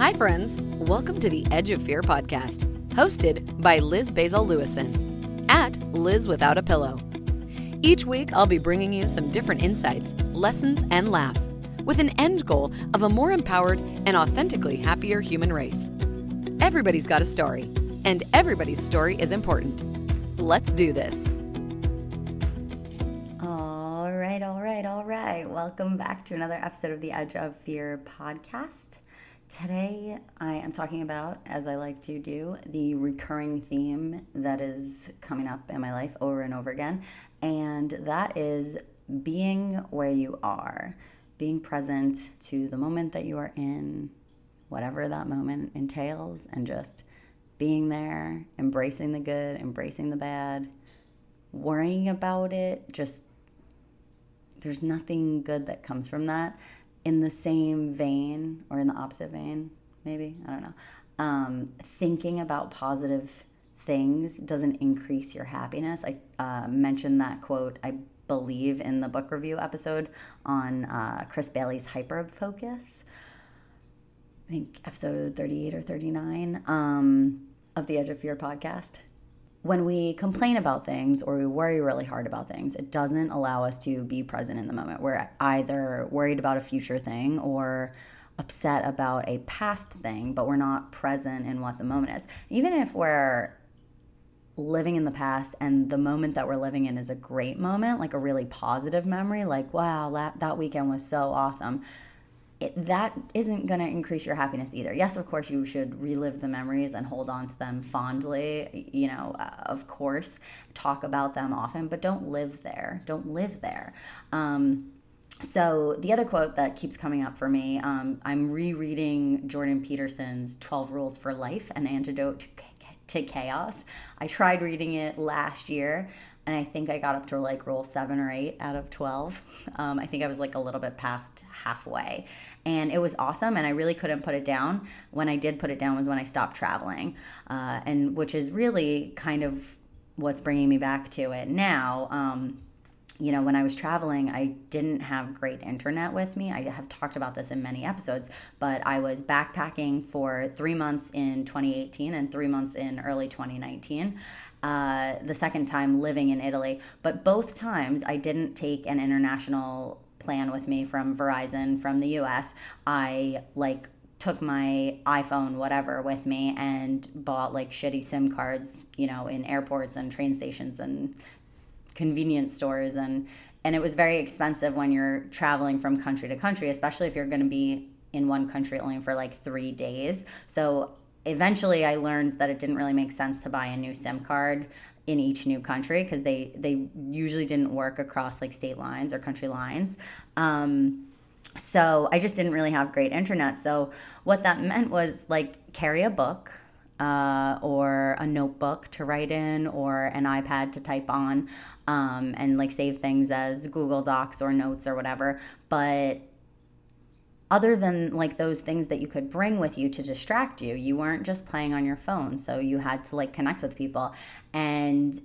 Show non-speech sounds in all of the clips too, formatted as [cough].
Hi, friends. Welcome to the Edge of Fear podcast, hosted by Liz Basil Lewison at Liz Without a Pillow. Each week, I'll be bringing you some different insights, lessons, and laughs with an end goal of a more empowered and authentically happier human race. Everybody's got a story, and everybody's story is important. Let's do this. All right, all right, all right. Welcome back to another episode of the Edge of Fear podcast. Today, I am talking about, as I like to do, the recurring theme that is coming up in my life over and over again, and that is being where you are, being present to the moment that you are in, whatever that moment entails, and just being there, embracing the good, embracing the bad, worrying about it, just there's nothing good that comes from that in the same vein or in the opposite vein, maybe, I don't know, um, thinking about positive things doesn't increase your happiness. I uh, mentioned that quote, I believe, in the book review episode on uh, Chris Bailey's hyper focus. I think episode 38 or 39 um, of the Edge of Fear podcast when we complain about things or we worry really hard about things, it doesn't allow us to be present in the moment. We're either worried about a future thing or upset about a past thing, but we're not present in what the moment is. Even if we're living in the past and the moment that we're living in is a great moment, like a really positive memory, like, wow, that, that weekend was so awesome it, that isn't going to increase your happiness either. Yes, of course, you should relive the memories and hold on to them fondly. You know, uh, of course, talk about them often, but don't live there. Don't live there. Um, so, the other quote that keeps coming up for me um, I'm rereading Jordan Peterson's 12 Rules for Life, an antidote to chaos. I tried reading it last year and I think I got up to like rule seven or eight out of 12. Um, I think I was like a little bit past halfway. And it was awesome, and I really couldn't put it down. When I did put it down was when I stopped traveling, uh, and which is really kind of what's bringing me back to it now. Um, you know, when I was traveling, I didn't have great internet with me. I have talked about this in many episodes, but I was backpacking for three months in 2018 and three months in early 2019 uh, the second time living in Italy. But both times I didn't take an international plan with me from Verizon from the US. I like took my iPhone, whatever, with me and bought like shitty SIM cards, you know, in airports and train stations and convenience stores and and it was very expensive when you're traveling from country to country, especially if you're going to be in one country only for like 3 days. So eventually I learned that it didn't really make sense to buy a new SIM card in each new country because they they usually didn't work across like state lines or country lines. Um, so I just didn't really have great internet. So what that meant was like carry a book. Uh, or a notebook to write in, or an iPad to type on, um, and like save things as Google Docs or notes or whatever. But other than like those things that you could bring with you to distract you you weren't just playing on your phone. So you had to like connect with people. And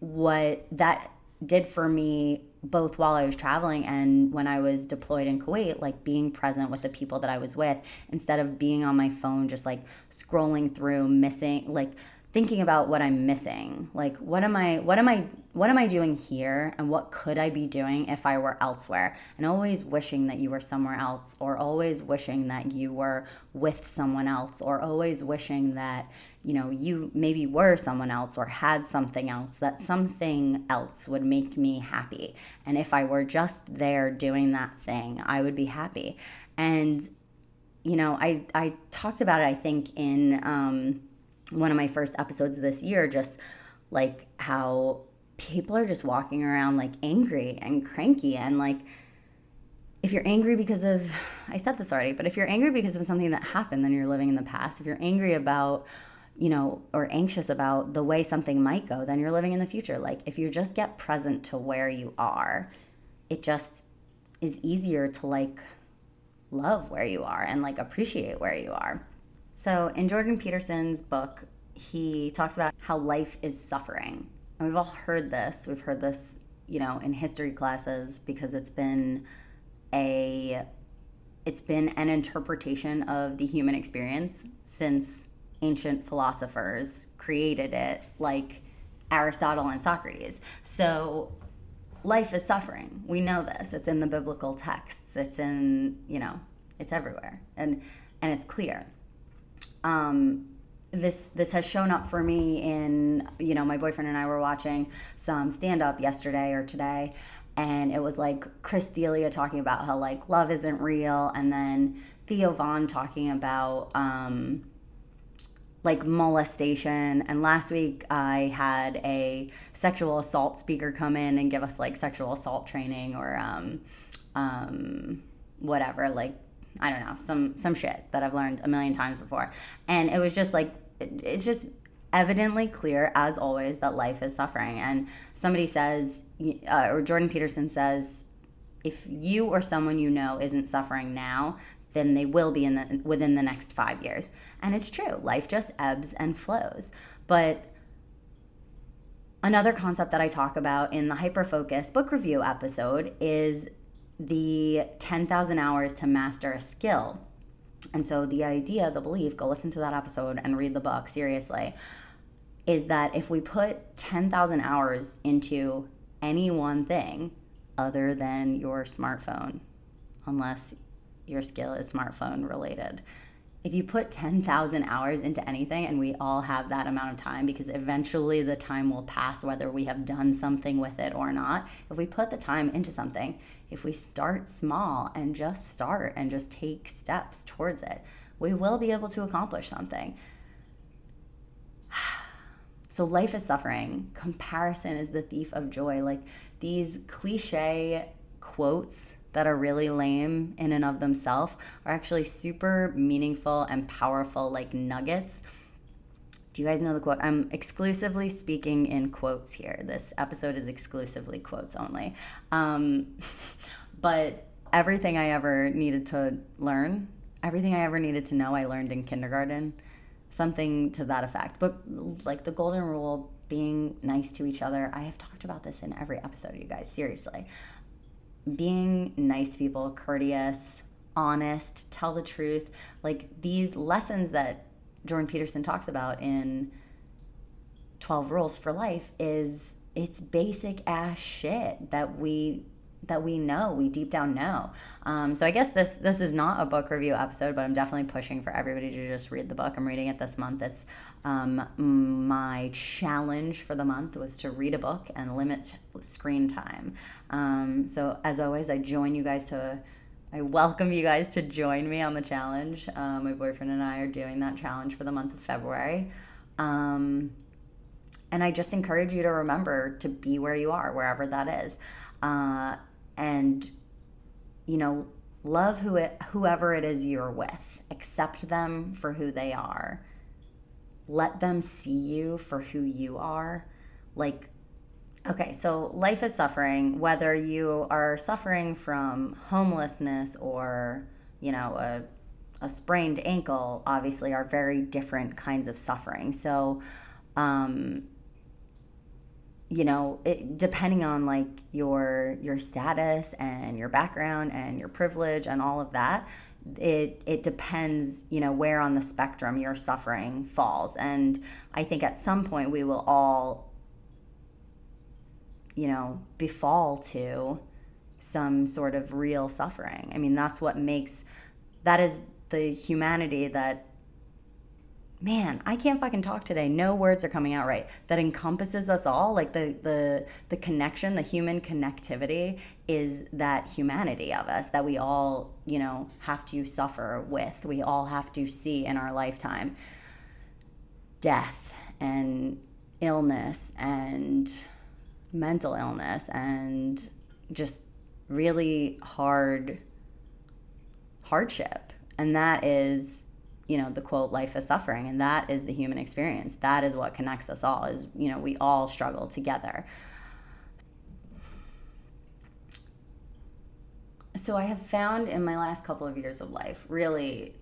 what that did for me both while I was traveling and when I was deployed in Kuwait, like being present with the people that I was with instead of being on my phone, just like scrolling through, missing, like thinking about what I'm missing. Like what am I what am I what am I doing here and what could I be doing if I were elsewhere? And always wishing that you were somewhere else or always wishing that you were with someone else or always wishing that you know you maybe were someone else or had something else that something else would make me happy. And if I were just there doing that thing, I would be happy. And you know, I I talked about it I think in um one of my first episodes this year, just like how people are just walking around like angry and cranky and like if you're angry because of I said this already, but if you're angry because of something that happened, then you're living in the past. If you're angry about, you know, or anxious about the way something might go, then you're living in the future. Like if you just get present to where you are, it just is easier to like love where you are and like appreciate where you are. So, in Jordan Peterson's book, he talks about how life is suffering. And we've all heard this. We've heard this, you know, in history classes because it's been a it's been an interpretation of the human experience since ancient philosophers created it, like Aristotle and Socrates. So life is suffering. We know this. It's in the biblical texts. It's in, you know, it's everywhere. And and it's clear. Um this this has shown up for me in, you know, my boyfriend and I were watching some stand up yesterday or today and it was like Chris D'Elia talking about how like love isn't real and then Theo Von talking about um like molestation. And last week I had a sexual assault speaker come in and give us like sexual assault training or um, um, whatever, like I don't know, some some shit that I've learned a million times before. And it was just like it's just evidently clear as always that life is suffering. And somebody says, uh, or Jordan Peterson says, if you or someone you know isn't suffering now, then they will be in the within the next 5 years. And it's true. Life just ebbs and flows. But another concept that I talk about in the Hyperfocus book review episode is the 10,000 hours to master a skill. And so the idea, the belief, go listen to that episode and read the book seriously, is that if we put 10,000 hours into any one thing other than your smartphone, unless your skill is smartphone related. If you put 10,000 hours into anything, and we all have that amount of time because eventually the time will pass whether we have done something with it or not. If we put the time into something, if we start small and just start and just take steps towards it, we will be able to accomplish something. [sighs] So life is suffering. Comparison is the thief of joy. Like these cliche quotes that are really lame in and of themselves are actually super meaningful and powerful, like nuggets. Do you guys know the quote? I'm exclusively speaking in quotes here. This episode is exclusively quotes only. Um, [laughs] but everything I ever needed to learn, everything I ever needed to know, I learned in kindergarten. Something to that effect. But like the golden rule, being nice to each other, I have talked about this in every episode, you guys, seriously being nice to people, courteous, honest, tell the truth, like these lessons that Jordan Peterson talks about in 12 Rules for Life is it's basic ass shit that we that we know we deep down know. Um, so i guess this this is not a book review episode but i'm definitely pushing for everybody to just read the book. I'm reading it this month. It's um, my challenge for the month was to read a book and limit screen time um, so as always i join you guys to I welcome you guys to join me on the challenge. Uh, my boyfriend and I are doing that challenge for the month of February. Um, and I just encourage you to remember to be where you are, wherever that is uh, and you know love who it, whoever it is you're with accept them for who they are let them see you for who you are. Like okay so life is suffering whether you are suffering from homelessness or you know a, a sprained ankle obviously are very different kinds of suffering. So um, you know it, depending on like your your status and your background and your privilege and all of that it it depends you know where on the spectrum your suffering falls. And i think at some point we will all you know befall to some sort of real suffering. I mean that's what makes that is the humanity that man, I can't fucking talk today. No words are coming out right. That encompasses us all. Like the the the connection, the human connectivity is that humanity of us that we all, you know, have to suffer with. We all have to see in our lifetime. Death and illness and mental illness and just really hard hardship. And that is you know the quote life is suffering and that is the human experience. That is what connects us all is you know we all struggle together. So i have found in my last couple of years of life really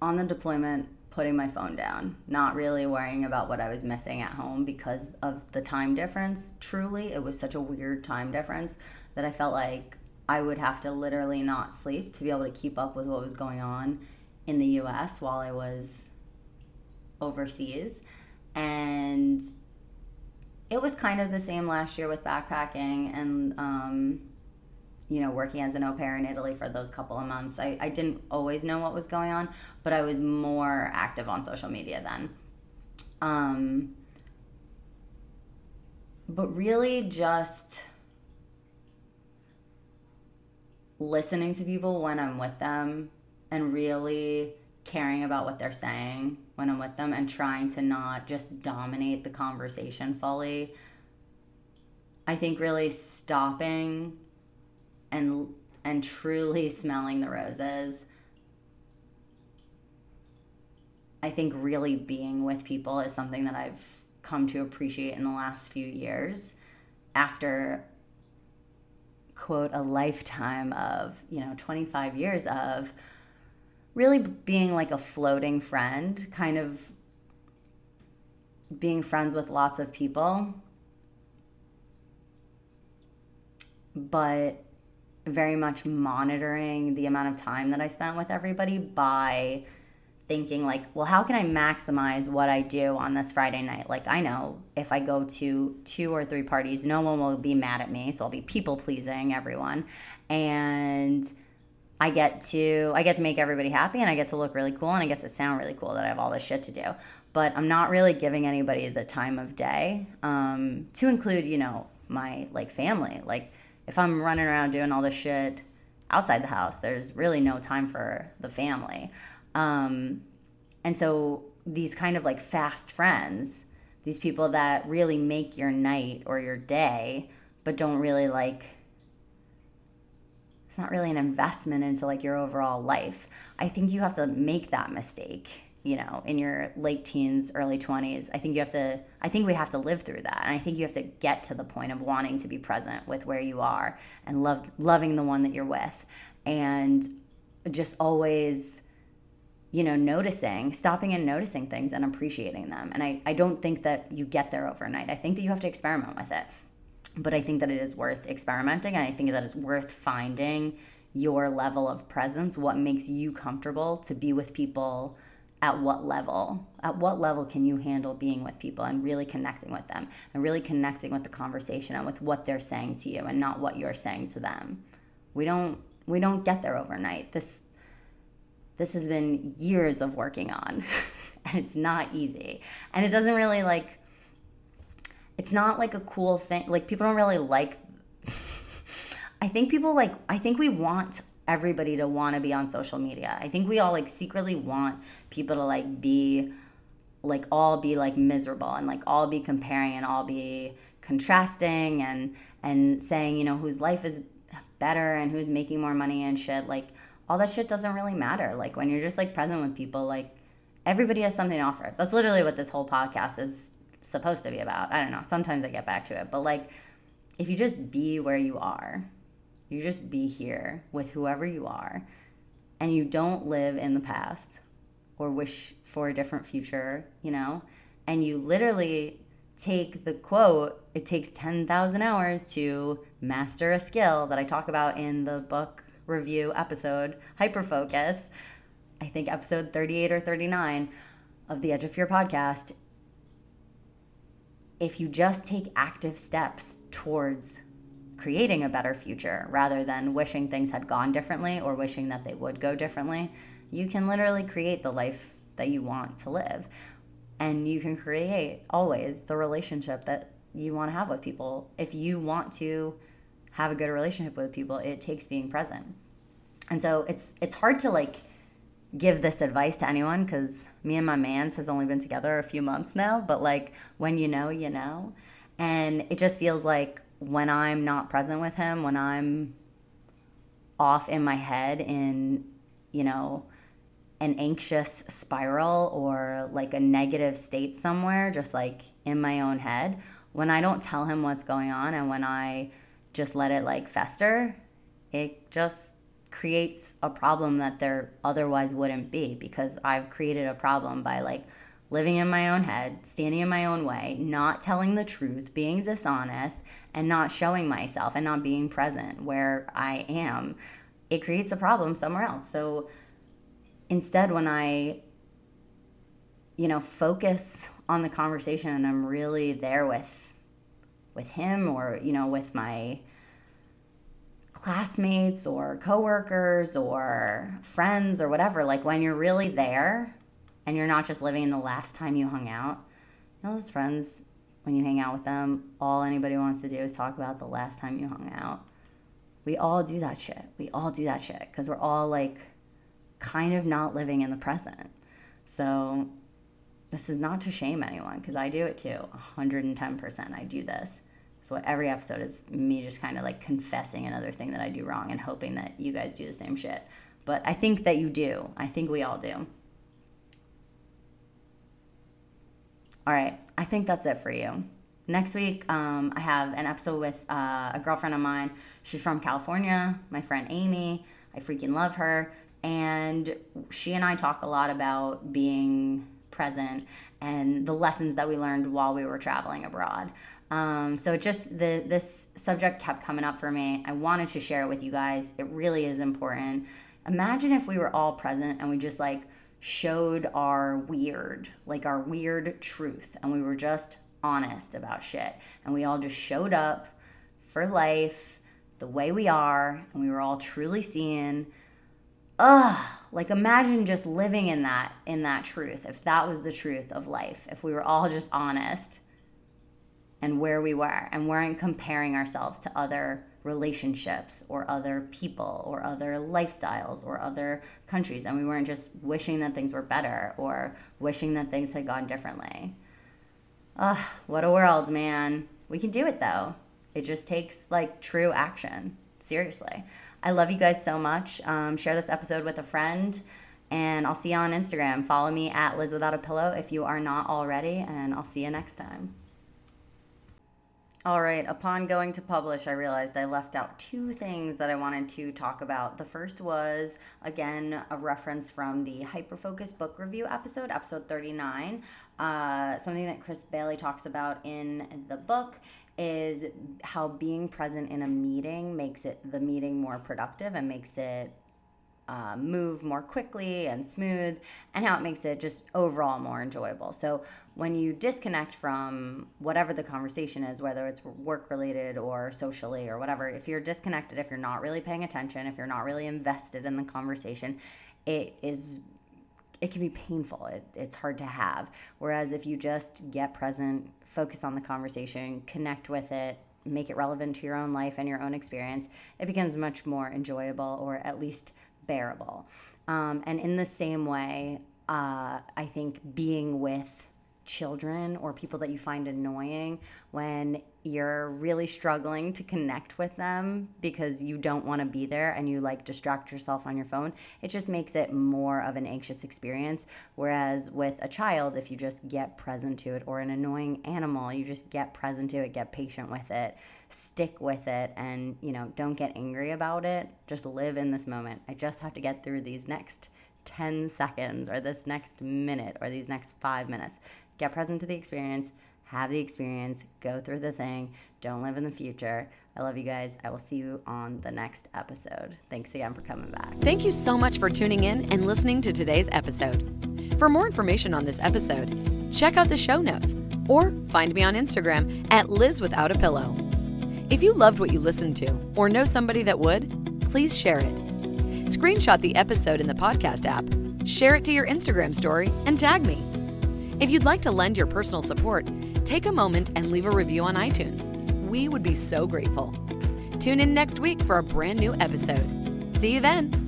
on the deployment putting my phone down not really worrying about what i was missing at home because of the time difference. Truly it was such a weird time difference that i felt like I would have to literally not sleep to be able to keep up with what was going on in the US while I was overseas. And it was kind of the same last year with backpacking and, um, you know, working as an au pair in Italy for those couple of months. I, I didn't always know what was going on, but I was more active on social media then. Um, but really just listening to people when I'm with them and really caring about what they're saying when I'm with them and trying to not just dominate the conversation fully. I think really stopping and and truly [laughs] smelling the roses. I think really being with people is something that I've come to appreciate in the last few years after quote a lifetime of, you know, 25 years of really being like a floating friend, kind of being friends with lots of people, but very much monitoring the amount of time that I spent with everybody by thinking like, well, how can I maximize what I do on this Friday night? Like I know if I go to two or three parties, no one will be mad at me, so I'll be people pleasing everyone. And I get to I get to make everybody happy and I get to look really cool and I get to sound really cool that I have all this shit to do. But I'm not really giving anybody the time of day um, to include, you know, my like family. Like if I'm running around doing all this shit outside the house, there's really no time for the family. Um, and so these kind of like fast friends, these people that really make your night or your day, but don't really like it's not really an investment into like your overall life. I think you have to make that mistake, you know, in your late teens, early 20s. I think you have to I think we have to live through that. And I think you have to get to the point of wanting to be present with where you are and love loving the one that you're with and just always you know, noticing, stopping and noticing things and appreciating them. And I, I don't think that you get there overnight. I think that you have to experiment with it but I think that it is worth experimenting and I think that it's worth finding your level of presence, what makes you comfortable to be with people at what level? At what level can you handle being with people and really connecting with them and really connecting with the conversation and with what they're saying to you and not what you're saying to them? We don't we don't get there overnight. This this has been years of working on [laughs] and it's not easy. And it doesn't really like it's not like a cool thing. Like people don't really like. [laughs] I think people like. I think we want everybody to want to be on social media. I think we all like secretly want people to like be like all be like miserable and like all be comparing and all be contrasting and and saying, you know, whose life is better and who's making more money and shit. Like all that shit doesn't really matter. Like when you're just like present with people, like everybody has something to offer. That's literally what this whole podcast is supposed to be about. I don't know. Sometimes I get back to it, but like if you just be where you are, you just be here with whoever you are, and you don't live in the past or wish for a different future, you know, and you literally take the quote, it takes 10,000 hours to master a skill that I talk about in the book review episode, Hyperfocus. I think episode 38 or 39 of the Edge of Fear podcast if you just take active steps towards creating a better future rather than wishing things had gone differently or wishing that they would go differently, you can literally create the life that you want to live. And you can create always the relationship that you want to have with people. If you want to have a good relationship with people, it takes being present. And so it's it's hard to like give this advice to anyone because me and my man's has only been together a few months now but like when you know you know. And it just feels like when i'm not present with him when i'm off in my head in you know an anxious spiral or like a negative state somewhere just like in my own head when i don't tell him what's going on and when i just let it like fester it just creates a problem that there otherwise wouldn't be because I've created a problem by like living in my own head, standing in my own way, not telling the truth, being dishonest, and not showing myself and not being present where I am, it creates a problem somewhere else. So instead, when I, you know, focus on the conversation and I'm really there with with him or you know with my classmates or coworkers or friends or whatever like when you're really there and you're not just living in the last time you hung out you know those friends when you hang out with them all anybody wants to do is talk about the last time you hung out. We all do that shit. We all do that shit because we're all like kind of not living in the present. So this is not to shame anyone because i do it too 110% i do this so every episode is me just kind of like confessing another thing that I do wrong and hoping that you guys do the same shit. But I think that you do. I think we all do. All right, I think that's it for you. Next week, um, I have an episode with uh, a girlfriend of mine. She's from California, my friend Amy. I freaking love her. And she and I talk a lot about being present and the lessons that we learned while we were traveling abroad. Um, so just the this subject kept coming up for me. I wanted to share it with you guys. It really is important. Imagine if we were all present and we just like showed our weird, like our weird truth, and we were just honest about shit, and we all just showed up for life the way we are, and we were all truly seeing. Ugh, like imagine just living in that in that truth. If that was the truth of life, if we were all just honest and where we were and weren't comparing ourselves to other relationships or other people or other lifestyles or other countries and we weren't just wishing that things were better or wishing that things had gone differently. Ugh, what a world, man. We can do it though. It just takes like true action. Seriously. I love you guys so much. Um, share this episode with a friend and I'll see you on Instagram. Follow me at Liz Without a Pillow if you are not already, and I'll see you next time. All right, upon going to publish, I realized I left out two things that I wanted to talk about. The first was, again, a reference from the Hyperfocus book review episode, episode 39. Uh, something that Chris Bailey talks about in the book is how being present in a meeting makes it the meeting more productive and makes it uh, move more quickly and smooth, and how it makes it just overall more enjoyable. So, when you disconnect from whatever the conversation is, whether it's work related or socially or whatever, if you're disconnected, if you're not really paying attention, if you're not really invested in the conversation, it is it can be painful. It, it's hard to have. Whereas if you just get present, focus on the conversation, connect with it, make it relevant to your own life and your own experience, it becomes much more enjoyable or at least bearable. Um, and in the same way, uh, I think being with children or people that you find annoying when you're really struggling to connect with them because you don't want to be there and you like distract yourself on your phone, it just makes it more of an anxious experience. Whereas with a child, if you just get present to it, or an annoying animal, you just get present to it, get patient with it, stick with it, and you know, don't get angry about it. Just live in this moment. I just have to get through these next 10 seconds or this next minute or these next five minutes get present to the experience, have the experience, go through the thing, don't live in the future. I love you guys. I will see you on the next episode. Thanks again for coming back. Thank you so much for tuning in and listening to today's episode. For more information on this episode, check out the show notes or find me on Instagram at Liz Without a Pillow. If you loved what you listened to or know somebody that would, please share it. Screenshot the episode in the podcast app, share it to your Instagram story, and tag me. If you'd like to lend your personal support, take a moment and leave a review on iTunes. We would be so grateful. Tune in next week for a brand new episode. See you then.